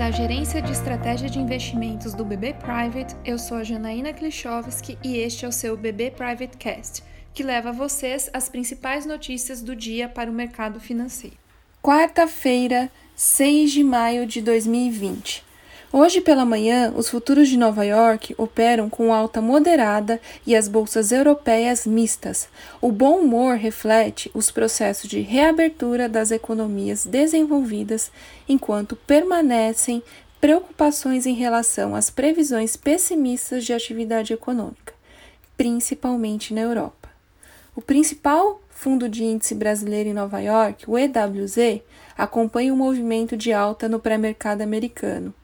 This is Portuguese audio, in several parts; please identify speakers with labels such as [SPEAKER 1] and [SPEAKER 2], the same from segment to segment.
[SPEAKER 1] Da Gerência de Estratégia de Investimentos do BB Private, eu sou a Janaína Klichowski e este é o seu BB Private Cast, que leva a vocês as principais notícias do dia para o mercado financeiro. Quarta-feira, 6 de maio de 2020. Hoje pela manhã, os futuros de Nova York operam com alta moderada e as bolsas europeias mistas. O bom humor reflete os processos de reabertura das economias desenvolvidas, enquanto permanecem preocupações em relação às previsões pessimistas de atividade econômica, principalmente na Europa. O principal fundo de índice brasileiro em Nova York, o EWZ, acompanha o movimento de alta no pré-mercado americano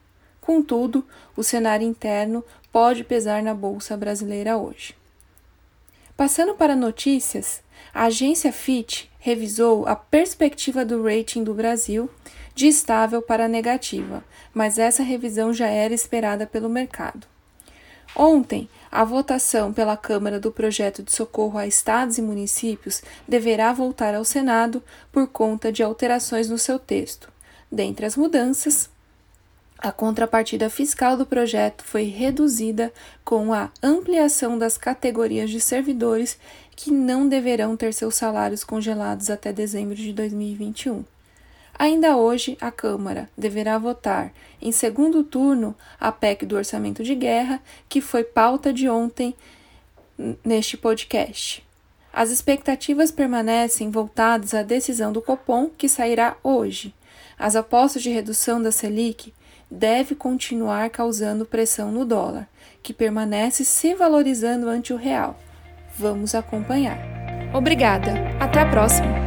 [SPEAKER 1] Contudo, o cenário interno pode pesar na bolsa brasileira hoje. Passando para notícias, a agência Fitch revisou a perspectiva do rating do Brasil de estável para negativa, mas essa revisão já era esperada pelo mercado. Ontem, a votação pela Câmara do projeto de socorro a estados e municípios deverá voltar ao Senado por conta de alterações no seu texto. Dentre as mudanças, a contrapartida fiscal do projeto foi reduzida com a ampliação das categorias de servidores que não deverão ter seus salários congelados até dezembro de 2021. Ainda hoje, a Câmara deverá votar em segundo turno a PEC do orçamento de guerra, que foi pauta de ontem neste podcast. As expectativas permanecem voltadas à decisão do Copom, que sairá hoje. As apostas de redução da Selic deve continuar causando pressão no dólar, que permanece se valorizando ante o real. Vamos acompanhar. Obrigada, até a próxima!